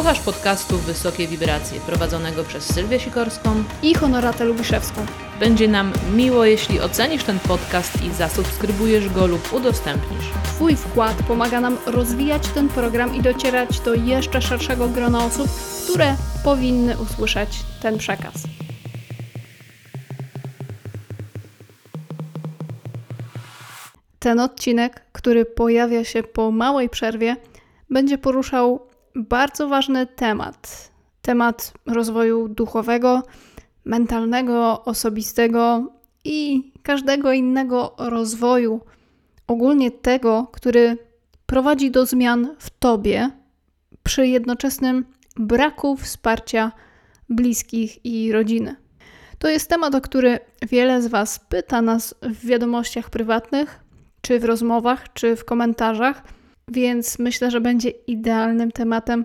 Słuchasz podcastu Wysokie Wibracje, prowadzonego przez Sylwię Sikorską. I Honoratę Lubiszewską. Będzie nam miło, jeśli ocenisz ten podcast i zasubskrybujesz go lub udostępnisz. Twój wkład pomaga nam rozwijać ten program i docierać do jeszcze szerszego grona osób, które powinny usłyszeć ten przekaz. Ten odcinek, który pojawia się po małej przerwie, będzie poruszał bardzo ważny temat. Temat rozwoju duchowego, mentalnego, osobistego i każdego innego rozwoju, ogólnie tego, który prowadzi do zmian w tobie przy jednoczesnym braku wsparcia bliskich i rodziny. To jest temat, o który wiele z Was pyta nas w wiadomościach prywatnych, czy w rozmowach, czy w komentarzach, więc myślę, że będzie idealnym tematem,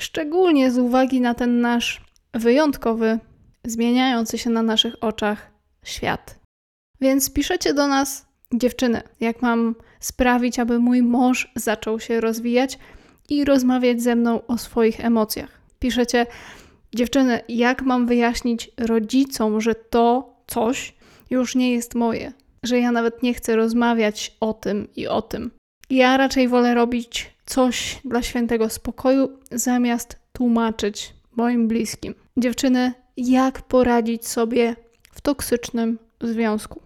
szczególnie z uwagi na ten nasz wyjątkowy, zmieniający się na naszych oczach świat. Więc piszecie do nas, dziewczyny, jak mam sprawić, aby mój mąż zaczął się rozwijać i rozmawiać ze mną o swoich emocjach. Piszecie, dziewczyny, jak mam wyjaśnić rodzicom, że to coś już nie jest moje, że ja nawet nie chcę rozmawiać o tym i o tym. Ja raczej wolę robić coś dla świętego spokoju, zamiast tłumaczyć moim bliskim. Dziewczyny, jak poradzić sobie w toksycznym związku?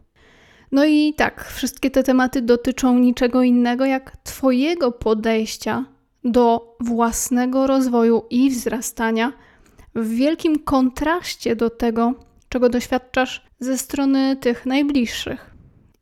No i tak, wszystkie te tematy dotyczą niczego innego jak Twojego podejścia do własnego rozwoju i wzrastania w wielkim kontraście do tego, czego doświadczasz ze strony tych najbliższych.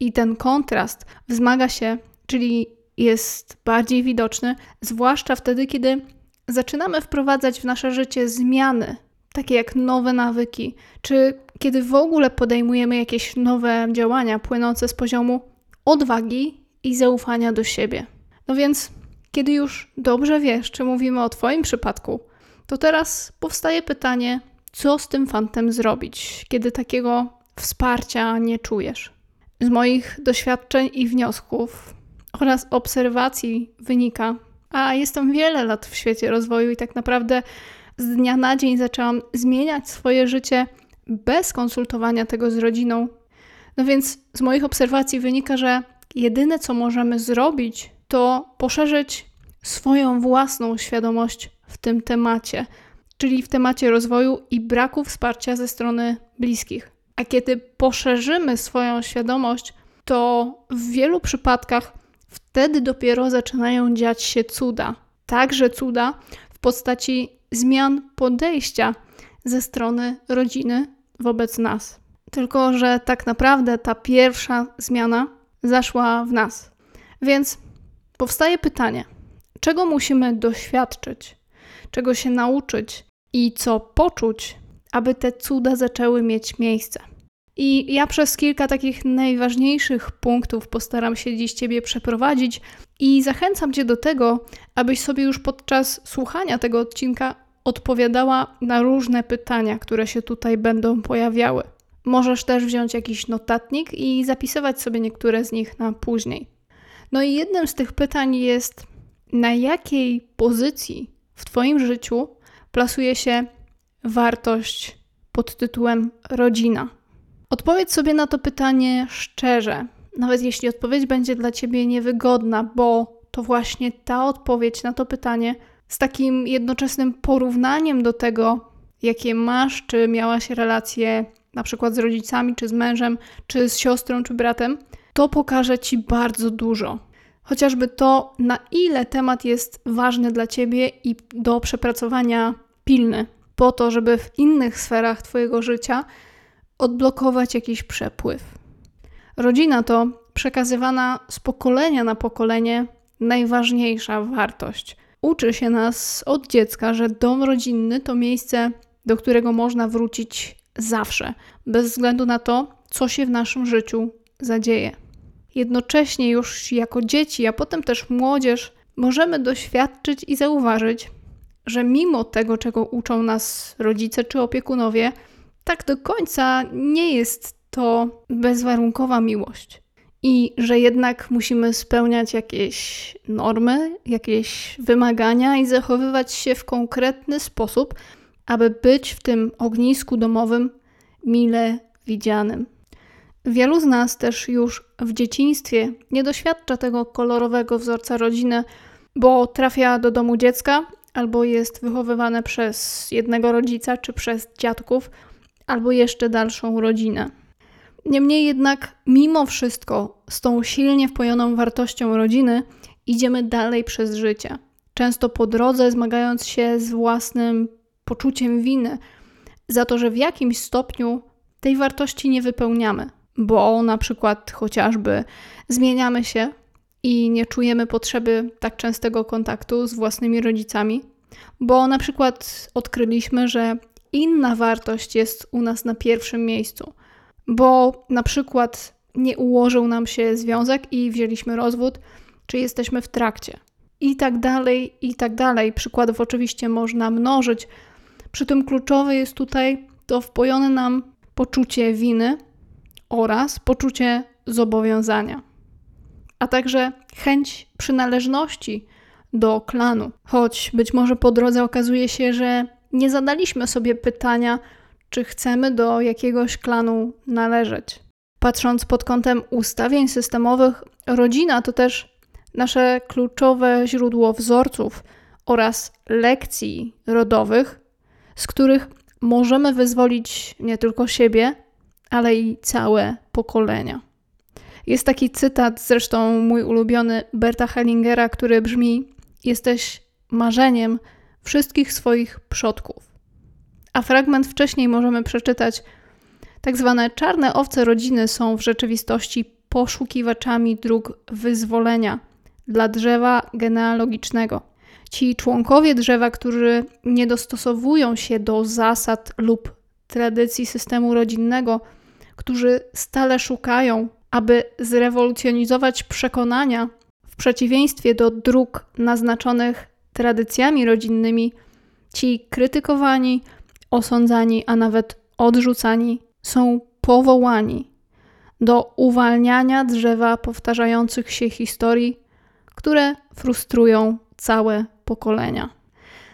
I ten kontrast wzmaga się, czyli jest bardziej widoczny, zwłaszcza wtedy, kiedy zaczynamy wprowadzać w nasze życie zmiany, takie jak nowe nawyki, czy kiedy w ogóle podejmujemy jakieś nowe działania płynące z poziomu odwagi i zaufania do siebie. No więc, kiedy już dobrze wiesz, czy mówimy o Twoim przypadku, to teraz powstaje pytanie, co z tym fantem zrobić, kiedy takiego wsparcia nie czujesz. Z moich doświadczeń i wniosków oraz obserwacji wynika, a jestem wiele lat w świecie rozwoju i tak naprawdę z dnia na dzień zaczęłam zmieniać swoje życie bez konsultowania tego z rodziną. No więc z moich obserwacji wynika, że jedyne co możemy zrobić, to poszerzyć swoją własną świadomość w tym temacie, czyli w temacie rozwoju i braku wsparcia ze strony bliskich. A kiedy poszerzymy swoją świadomość, to w wielu przypadkach wtedy dopiero zaczynają dziać się cuda. Także cuda w postaci zmian podejścia ze strony rodziny wobec nas. Tylko, że tak naprawdę ta pierwsza zmiana zaszła w nas. Więc powstaje pytanie: czego musimy doświadczyć, czego się nauczyć i co poczuć, aby te cuda zaczęły mieć miejsce? I ja przez kilka takich najważniejszych punktów postaram się dziś Ciebie przeprowadzić i zachęcam Cię do tego, abyś sobie już podczas słuchania tego odcinka odpowiadała na różne pytania, które się tutaj będą pojawiały. Możesz też wziąć jakiś notatnik i zapisywać sobie niektóre z nich na później. No i jednym z tych pytań jest, na jakiej pozycji w Twoim życiu plasuje się wartość pod tytułem rodzina? Odpowiedz sobie na to pytanie szczerze, nawet jeśli odpowiedź będzie dla ciebie niewygodna, bo to właśnie ta odpowiedź na to pytanie z takim jednoczesnym porównaniem do tego, jakie masz, czy miałaś relacje na przykład z rodzicami, czy z mężem, czy z siostrą, czy bratem, to pokaże ci bardzo dużo. chociażby to, na ile temat jest ważny dla ciebie i do przepracowania pilny, po to, żeby w innych sferach Twojego życia odblokować jakiś przepływ. Rodzina to przekazywana z pokolenia na pokolenie najważniejsza wartość. Uczy się nas od dziecka, że dom rodzinny to miejsce, do którego można wrócić zawsze, bez względu na to, co się w naszym życiu zadzieje. Jednocześnie już jako dzieci, a potem też młodzież, możemy doświadczyć i zauważyć, że mimo tego, czego uczą nas rodzice czy opiekunowie, tak do końca nie jest to bezwarunkowa miłość. I że jednak musimy spełniać jakieś normy, jakieś wymagania i zachowywać się w konkretny sposób, aby być w tym ognisku domowym mile widzianym. Wielu z nas też już w dzieciństwie nie doświadcza tego kolorowego wzorca rodziny, bo trafia do domu dziecka albo jest wychowywane przez jednego rodzica czy przez dziadków, albo jeszcze dalszą rodzinę. Niemniej jednak, mimo wszystko, z tą silnie wpojoną wartością rodziny idziemy dalej przez życie. Często po drodze zmagając się z własnym poczuciem winy za to, że w jakimś stopniu tej wartości nie wypełniamy, bo na przykład chociażby zmieniamy się i nie czujemy potrzeby tak częstego kontaktu z własnymi rodzicami, bo na przykład odkryliśmy, że inna wartość jest u nas na pierwszym miejscu, bo na przykład nie ułożył nam się związek i wzięliśmy rozwód, czy jesteśmy w trakcie. I tak dalej, i tak dalej. Przykładów oczywiście można mnożyć. Przy tym kluczowe jest tutaj to wpojone nam poczucie winy oraz poczucie zobowiązania, a także chęć przynależności do klanu. Choć być może po drodze okazuje się, że nie zadaliśmy sobie pytania, czy chcemy do jakiegoś klanu należeć. Patrząc pod kątem ustawień systemowych, rodzina to też nasze kluczowe źródło wzorców oraz lekcji rodowych, z których możemy wyzwolić nie tylko siebie, ale i całe pokolenia. Jest taki cytat, zresztą mój ulubiony Berta Hellingera, który brzmi: Jesteś marzeniem wszystkich swoich przodków. A fragment wcześniej możemy przeczytać: Tak zwane czarne owce rodziny są w rzeczywistości poszukiwaczami dróg wyzwolenia dla drzewa genealogicznego. Ci członkowie drzewa, którzy nie dostosowują się do zasad lub tradycji systemu rodzinnego, którzy stale szukają, aby zrewolucjonizować przekonania w przeciwieństwie do dróg naznaczonych tradycjami rodzinnymi, ci krytykowani, osądzani, a nawet odrzucani są powołani do uwalniania drzewa powtarzających się historii, które frustrują całe pokolenia.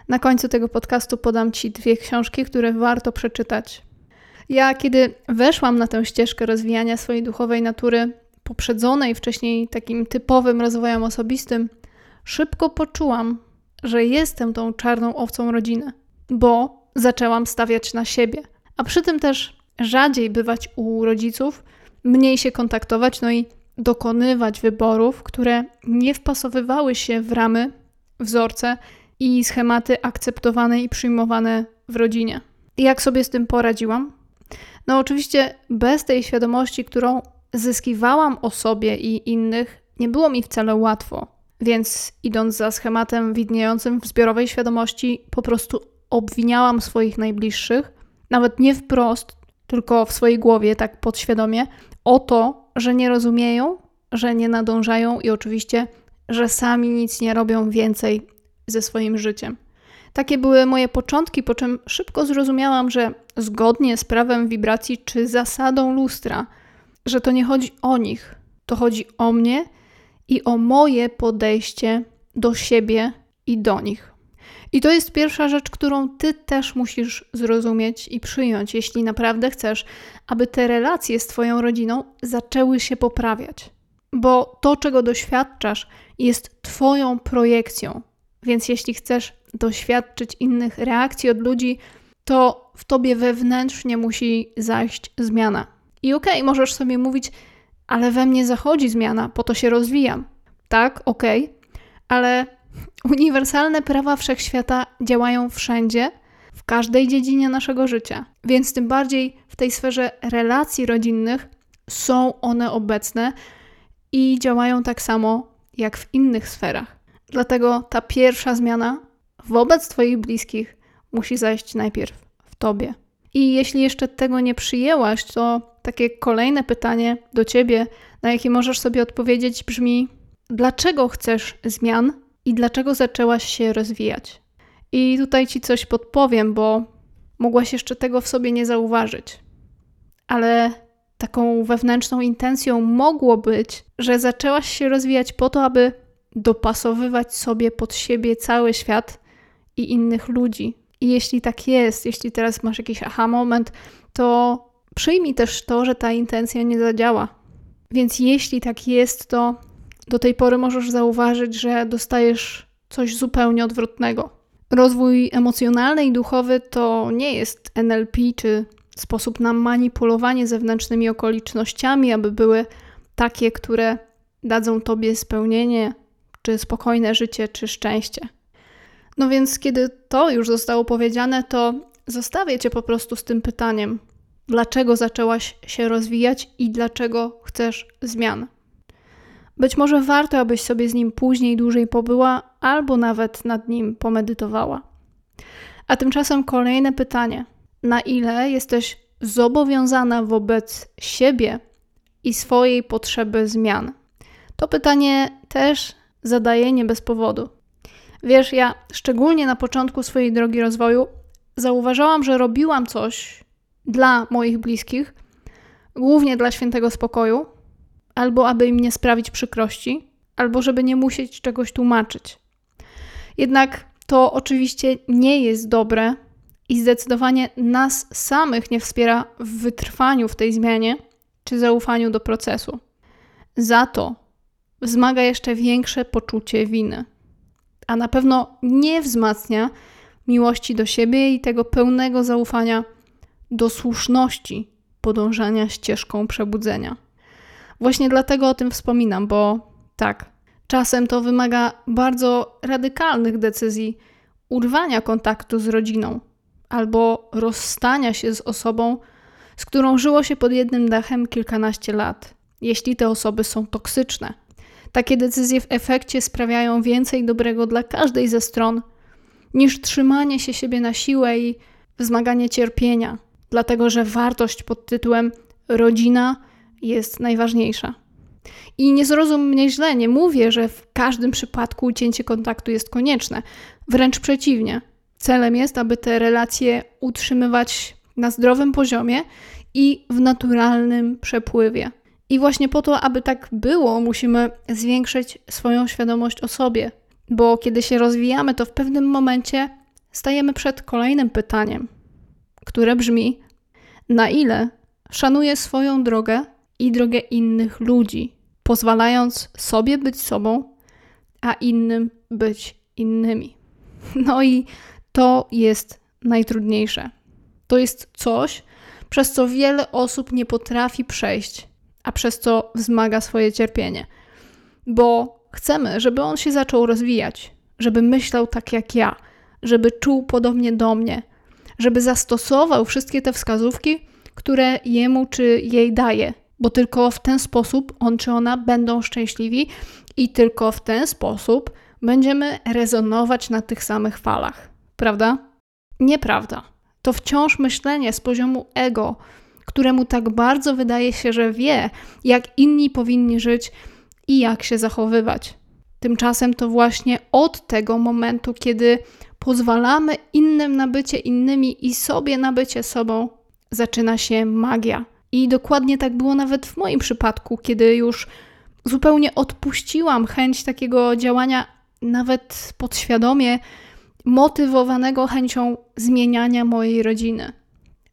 Na końcu tego podcastu podam Ci dwie książki, które warto przeczytać. Ja, kiedy weszłam na tę ścieżkę rozwijania swojej duchowej natury, poprzedzonej wcześniej takim typowym rozwojem osobistym, szybko poczułam, że jestem tą czarną owcą rodziny, bo zaczęłam stawiać na siebie, a przy tym też rzadziej bywać u rodziców, mniej się kontaktować, no i dokonywać wyborów, które nie wpasowywały się w ramy, wzorce i schematy akceptowane i przyjmowane w rodzinie. Jak sobie z tym poradziłam? No, oczywiście bez tej świadomości, którą zyskiwałam o sobie i innych, nie było mi wcale łatwo. Więc idąc za schematem widniejącym w zbiorowej świadomości, po prostu obwiniałam swoich najbliższych, nawet nie wprost, tylko w swojej głowie, tak podświadomie, o to, że nie rozumieją, że nie nadążają i oczywiście, że sami nic nie robią więcej ze swoim życiem. Takie były moje początki, po czym szybko zrozumiałam, że zgodnie z prawem wibracji czy zasadą lustra, że to nie chodzi o nich, to chodzi o mnie i o moje podejście do siebie i do nich. I to jest pierwsza rzecz, którą ty też musisz zrozumieć i przyjąć, jeśli naprawdę chcesz, aby te relacje z twoją rodziną zaczęły się poprawiać. Bo to, czego doświadczasz, jest twoją projekcją. Więc jeśli chcesz doświadczyć innych reakcji od ludzi, to w tobie wewnętrznie musi zajść zmiana. I okej, okay, możesz sobie mówić, ale we mnie zachodzi zmiana, po to się rozwijam. Tak, okej, ale uniwersalne prawa wszechświata działają wszędzie, w każdej dziedzinie naszego życia. Więc tym bardziej w tej sferze relacji rodzinnych są one obecne i działają tak samo jak w innych sferach. Dlatego ta pierwsza zmiana wobec Twoich bliskich musi zajść najpierw w Tobie. I jeśli jeszcze tego nie przyjęłaś, to takie kolejne pytanie do Ciebie, na jakie możesz sobie odpowiedzieć, brzmi: dlaczego chcesz zmian i dlaczego zaczęłaś się rozwijać? I tutaj Ci coś podpowiem, bo mogłaś jeszcze tego w sobie nie zauważyć. Ale taką wewnętrzną intencją mogło być, że zaczęłaś się rozwijać po to, aby dopasowywać sobie pod siebie cały świat i innych ludzi. I jeśli tak jest, jeśli teraz masz jakiś aha moment, to przyjmij też to, że ta intencja nie zadziała. Więc jeśli tak jest, to do tej pory możesz zauważyć, że dostajesz coś zupełnie odwrotnego. Rozwój emocjonalny i duchowy to nie jest NLP czy sposób na manipulowanie zewnętrznymi okolicznościami, aby były takie, które dadzą tobie spełnienie, czy spokojne życie, czy szczęście. No więc, kiedy to już zostało powiedziane, to zostawię cię po prostu z tym pytaniem: dlaczego zaczęłaś się rozwijać i dlaczego chcesz zmian? Być może warto, abyś sobie z nim później dłużej pobyła, albo nawet nad nim pomedytowała. A tymczasem kolejne pytanie: na ile jesteś zobowiązana wobec siebie i swojej potrzeby zmian? To pytanie też zadaję nie bez powodu. Wiesz, ja szczególnie na początku swojej drogi rozwoju zauważałam, że robiłam coś dla moich bliskich, głównie dla świętego spokoju, albo aby im nie sprawić przykrości, albo żeby nie musieć czegoś tłumaczyć. Jednak to oczywiście nie jest dobre i zdecydowanie nas samych nie wspiera w wytrwaniu w tej zmianie czy zaufaniu do procesu. Za to wzmaga jeszcze większe poczucie winy, a na pewno nie wzmacnia miłości do siebie i tego pełnego zaufania do słuszności podążania ścieżką przebudzenia. Właśnie dlatego o tym wspominam, bo tak, czasem to wymaga bardzo radykalnych decyzji urwania kontaktu z rodziną albo rozstania się z osobą, z którą żyło się pod jednym dachem kilkanaście lat, jeśli te osoby są toksyczne. Takie decyzje w efekcie sprawiają więcej dobrego dla każdej ze stron niż trzymanie się siebie na siłę i wzmaganie cierpienia, dlatego że wartość pod tytułem rodzina jest najważniejsza. I nie zrozum mnie źle, nie mówię, że w każdym przypadku ucięcie kontaktu jest konieczne. Wręcz przeciwnie. Celem jest, aby te relacje utrzymywać na zdrowym poziomie i w naturalnym przepływie. I właśnie po to, aby tak było, musimy zwiększyć swoją świadomość o sobie, bo kiedy się rozwijamy, to w pewnym momencie stajemy przed kolejnym pytaniem, które brzmi: na ile szanuję swoją drogę i drogę innych ludzi, pozwalając sobie być sobą, a innym być innymi. No i to jest najtrudniejsze. To jest coś, przez co wiele osób nie potrafi przejść, a przez co wzmaga swoje cierpienie. Bo chcemy, żeby on się zaczął rozwijać, żeby myślał tak jak ja, żeby czuł podobnie do mnie, żeby zastosował wszystkie te wskazówki, które jemu czy jej daje, bo tylko w ten sposób on czy ona będą szczęśliwi i tylko w ten sposób będziemy rezonować na tych samych falach. Prawda? Nieprawda. To wciąż myślenie z poziomu ego, któremu tak bardzo wydaje się, że wie, jak inni powinni żyć i jak się zachowywać. Tymczasem to właśnie od tego momentu, kiedy pozwalamy innym na bycie innymi i sobie na bycie sobą, zaczyna się magia. I dokładnie tak było nawet w moim przypadku, kiedy już zupełnie odpuściłam chęć takiego działania, nawet podświadomie, motywowanego chęcią zmieniania mojej rodziny.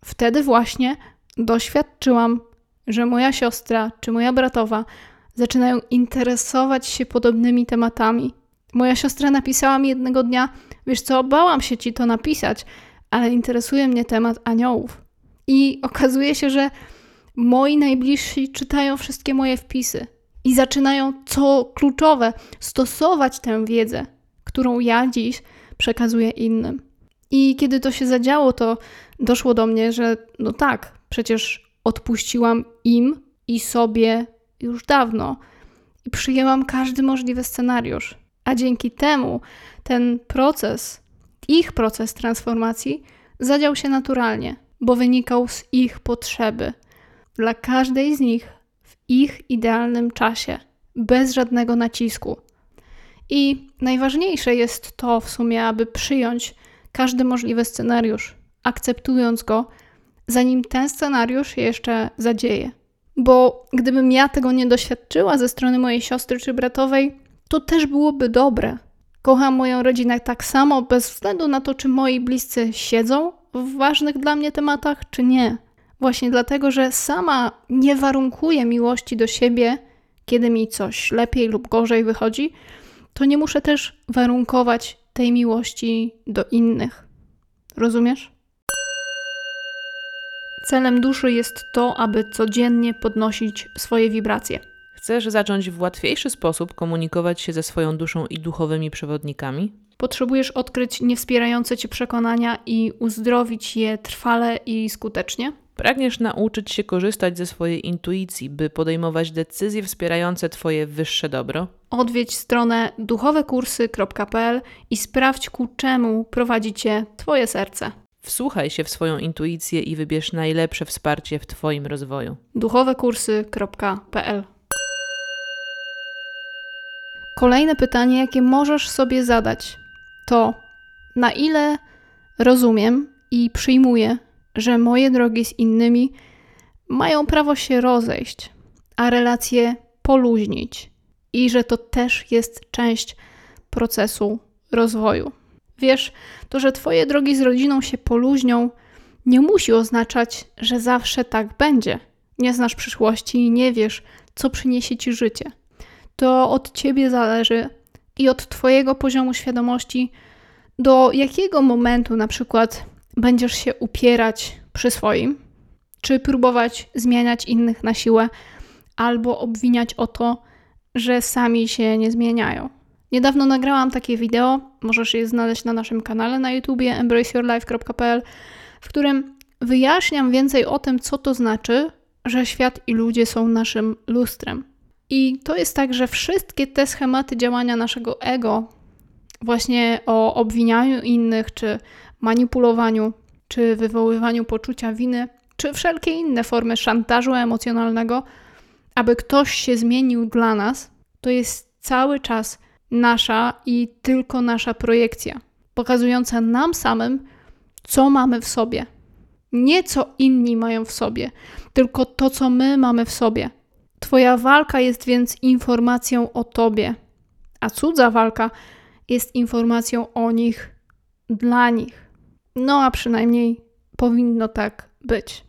Wtedy właśnie doświadczyłam, że moja siostra czy moja bratowa zaczynają interesować się podobnymi tematami. Moja siostra napisała mi jednego dnia: Wiesz co, bałam się ci to napisać, ale interesuje mnie temat aniołów. I okazuje się, że moi najbliżsi czytają wszystkie moje wpisy i zaczynają, co kluczowe, stosować tę wiedzę, którą ja dziś przekazuję innym. I kiedy to się zadziało, to doszło do mnie, że no tak, przecież odpuściłam im i sobie już dawno i przyjęłam każdy możliwy scenariusz. A dzięki temu ten proces, ich proces transformacji zadział się naturalnie, bo wynikał z ich potrzeby. Dla każdej z nich w ich idealnym czasie, bez żadnego nacisku. I najważniejsze jest to w sumie, aby przyjąć każdy możliwy scenariusz, akceptując go, zanim ten scenariusz się jeszcze zadzieje. Bo gdybym ja tego nie doświadczyła ze strony mojej siostry czy bratowej, to też byłoby dobre. Kocham moją rodzinę tak samo, bez względu na to, czy moi bliscy siedzą w ważnych dla mnie tematach, czy nie. Właśnie dlatego, że sama nie warunkuję miłości do siebie, kiedy mi coś lepiej lub gorzej wychodzi, to nie muszę też warunkować tej miłości do innych. Rozumiesz? Celem duszy jest to, aby codziennie podnosić swoje wibracje. Chcesz zacząć w łatwiejszy sposób komunikować się ze swoją duszą i duchowymi przewodnikami? Potrzebujesz odkryć niewspierające cię przekonania i uzdrowić je trwale i skutecznie? Pragniesz nauczyć się korzystać ze swojej intuicji, by podejmować decyzje wspierające Twoje wyższe dobro? Odwiedź stronę duchowekursy.pl i sprawdź ku czemu prowadzi cię Twoje serce. Wsłuchaj się w swoją intuicję i wybierz najlepsze wsparcie w Twoim rozwoju. duchowekursy.pl Kolejne pytanie, jakie możesz sobie zadać, to na ile rozumiem i przyjmuję, że moje drogi z innymi mają prawo się rozejść, a relacje poluźnić i że to też jest część procesu rozwoju. Wiesz, to, że Twoje drogi z rodziną się poluźnią, nie musi oznaczać, że zawsze tak będzie. Nie znasz przyszłości i nie wiesz, co przyniesie Ci życie. To od Ciebie zależy i od Twojego poziomu świadomości, do jakiego momentu na przykład będziesz się upierać przy swoim, czy próbować zmieniać innych na siłę, albo obwiniać o to, że sami się nie zmieniają. Niedawno nagrałam takie wideo, możesz je znaleźć na naszym kanale na YouTubie embraceyourlife.pl, w którym wyjaśniam więcej o tym, co to znaczy, że świat i ludzie są naszym lustrem. I to jest tak, że wszystkie te schematy działania naszego ego, właśnie o obwinianiu innych, czy manipulowaniu, czy wywoływaniu poczucia winy, czy wszelkie inne formy szantażu emocjonalnego, aby ktoś się zmienił dla nas, to jest cały czas nasza i tylko nasza projekcja, pokazująca nam samym, co mamy w sobie. Nie co inni mają w sobie, tylko to, co my mamy w sobie. Twoja walka jest więc informacją o tobie, a cudza walka jest informacją o nich dla nich. No a przynajmniej powinno tak być.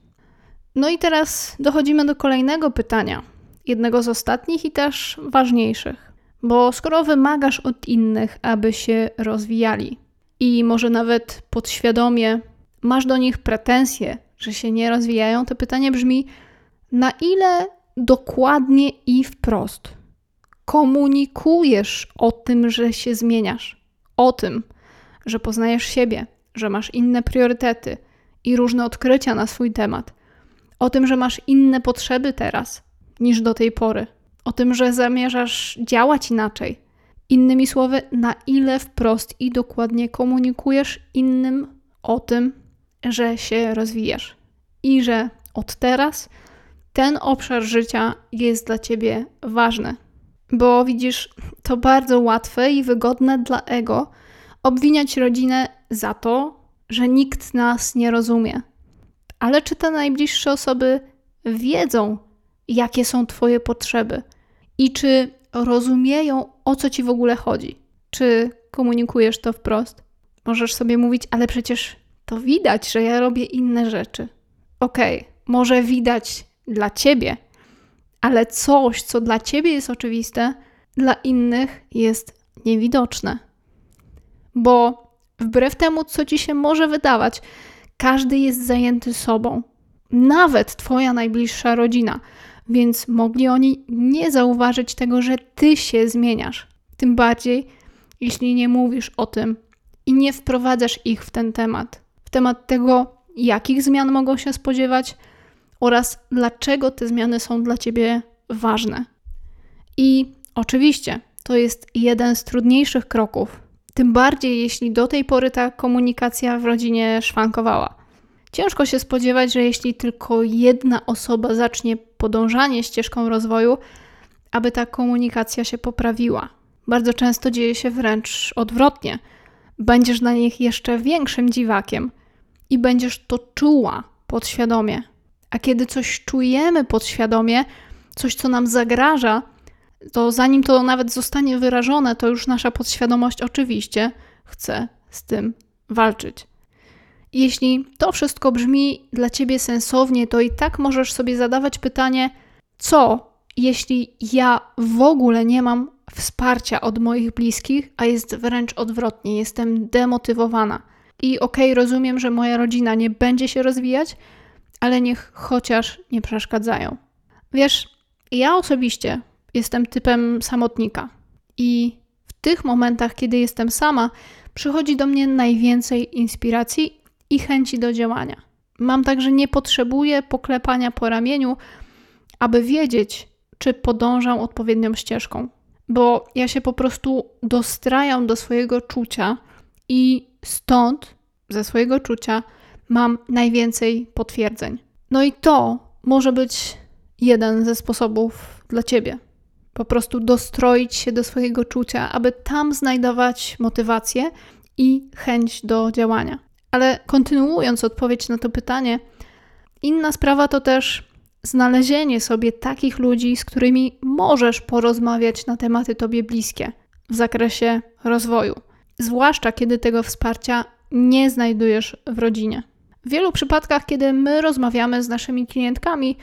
No i teraz dochodzimy do kolejnego pytania, jednego z ostatnich i też ważniejszych. Bo skoro wymagasz od innych, aby się rozwijali i może nawet podświadomie masz do nich pretensje, że się nie rozwijają, to pytanie brzmi: na ile dokładnie i wprost. Komunikujesz o tym, że się zmieniasz, o tym, że poznajesz siebie, że masz inne priorytety i różne odkrycia na swój temat, o tym, że masz inne potrzeby teraz niż do tej pory, o tym, że zamierzasz działać inaczej. Innymi słowy, na ile wprost i dokładnie komunikujesz innym o tym, że się rozwijasz. I że od teraz ten obszar życia jest dla ciebie ważny. Bo widzisz, to bardzo łatwe i wygodne dla ego obwiniać rodzinę za to, że nikt nas nie rozumie. Ale czy te najbliższe osoby wiedzą, jakie są Twoje potrzeby i czy rozumieją, o co Ci w ogóle chodzi? Czy komunikujesz to wprost? Możesz sobie mówić, ale przecież to widać, że ja robię inne rzeczy. Okej, okay, może widać dla Ciebie, ale coś, co dla Ciebie jest oczywiste, dla innych jest niewidoczne. Bo wbrew temu, co Ci się może wydawać, każdy jest zajęty sobą. Nawet Twoja najbliższa rodzina więc mogli oni nie zauważyć tego, że ty się zmieniasz. Tym bardziej, jeśli nie mówisz o tym i nie wprowadzasz ich w ten temat, w temat tego, jakich zmian mogą się spodziewać oraz dlaczego te zmiany są dla ciebie ważne. I oczywiście to jest jeden z trudniejszych kroków, tym bardziej jeśli do tej pory ta komunikacja w rodzinie szwankowała. Ciężko się spodziewać, że jeśli tylko jedna osoba zacznie podążanie ścieżką rozwoju, aby ta komunikacja się poprawiła. Bardzo często dzieje się wręcz odwrotnie. Będziesz dla nich jeszcze większym dziwakiem i będziesz to czuła podświadomie. A kiedy coś czujemy podświadomie, coś, co nam zagraża, to zanim to nawet zostanie wyrażone, to już nasza podświadomość oczywiście chce z tym walczyć. Jeśli to wszystko brzmi dla ciebie sensownie, to i tak możesz sobie zadawać pytanie, co jeśli ja w ogóle nie mam wsparcia od moich bliskich, a jest wręcz odwrotnie, jestem demotywowana. I okej, okay, rozumiem, że moja rodzina nie będzie się rozwijać, ale niech chociaż nie przeszkadzają. Wiesz, ja osobiście jestem typem samotnika i w tych momentach, kiedy jestem sama, przychodzi do mnie najwięcej inspiracji i chęci do działania. Mam także nie potrzebuję poklepania po ramieniu, aby wiedzieć, czy podążam odpowiednią ścieżką, bo ja się po prostu dostrajam do swojego czucia i stąd, ze swojego czucia, mam najwięcej potwierdzeń. No i to może być jeden ze sposobów dla ciebie. Po prostu dostroić się do swojego czucia, aby tam znajdować motywację i chęć do działania. Ale kontynuując odpowiedź na to pytanie, inna sprawa to też znalezienie sobie takich ludzi, z którymi możesz porozmawiać na tematy tobie bliskie w zakresie rozwoju, zwłaszcza kiedy tego wsparcia nie znajdujesz w rodzinie. W wielu przypadkach, kiedy my rozmawiamy z naszymi klientkami,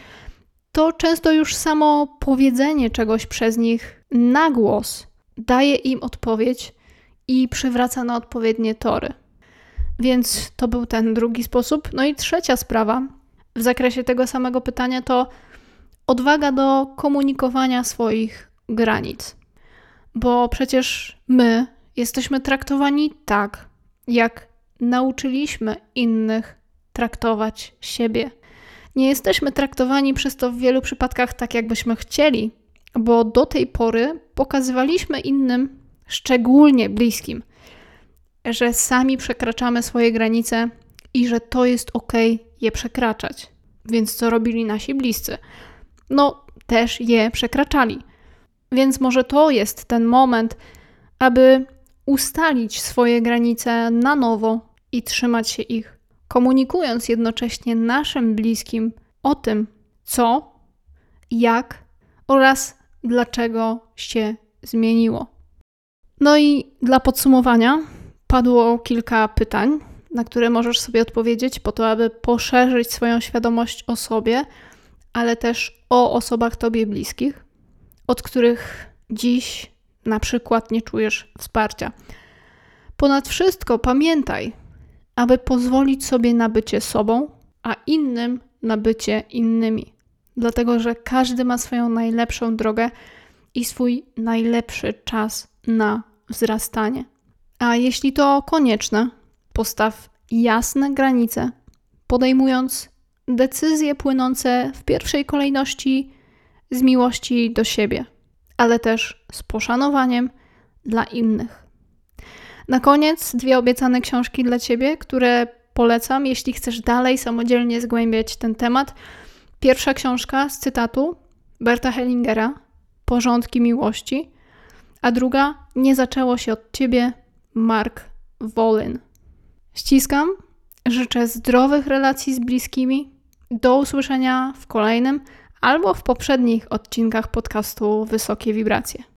to często już samo powiedzenie czegoś przez nich na głos daje im odpowiedź i przywraca na odpowiednie tory. Więc to był ten drugi sposób. No i trzecia sprawa w zakresie tego samego pytania to odwaga do komunikowania swoich granic. Bo przecież my jesteśmy traktowani tak, jak nauczyliśmy innych traktować siebie. Nie jesteśmy traktowani przez to w wielu przypadkach tak, jakbyśmy chcieli, bo do tej pory pokazywaliśmy innym, szczególnie bliskim, że sami przekraczamy swoje granice i że to jest ok je przekraczać. Więc co robili nasi bliscy? No, też je przekraczali. Więc może to jest ten moment, aby ustalić swoje granice na nowo i trzymać się ich, komunikując jednocześnie naszym bliskim o tym, co, jak oraz dlaczego się zmieniło. No i dla podsumowania, Padło kilka pytań, na które możesz sobie odpowiedzieć, po to, aby poszerzyć swoją świadomość o sobie, ale też o osobach Tobie bliskich, od których dziś na przykład nie czujesz wsparcia. Ponad wszystko pamiętaj, aby pozwolić sobie na bycie sobą, a innym na bycie innymi. Dlatego, że każdy ma swoją najlepszą drogę i swój najlepszy czas na wzrastanie. A jeśli to konieczne, postaw jasne granice, podejmując decyzje płynące w pierwszej kolejności z miłości do siebie, ale też z poszanowaniem dla innych. Na koniec dwie obiecane książki dla Ciebie, które polecam, jeśli chcesz dalej samodzielnie zgłębiać ten temat. Pierwsza książka z cytatu Berta Hellingera Porządki miłości, a druga Nie zaczęło się od Ciebie Mark Wolin. Ściskam, życzę zdrowych relacji z bliskimi. Do usłyszenia w kolejnym albo w poprzednich odcinkach podcastu Wysokie Wibracje.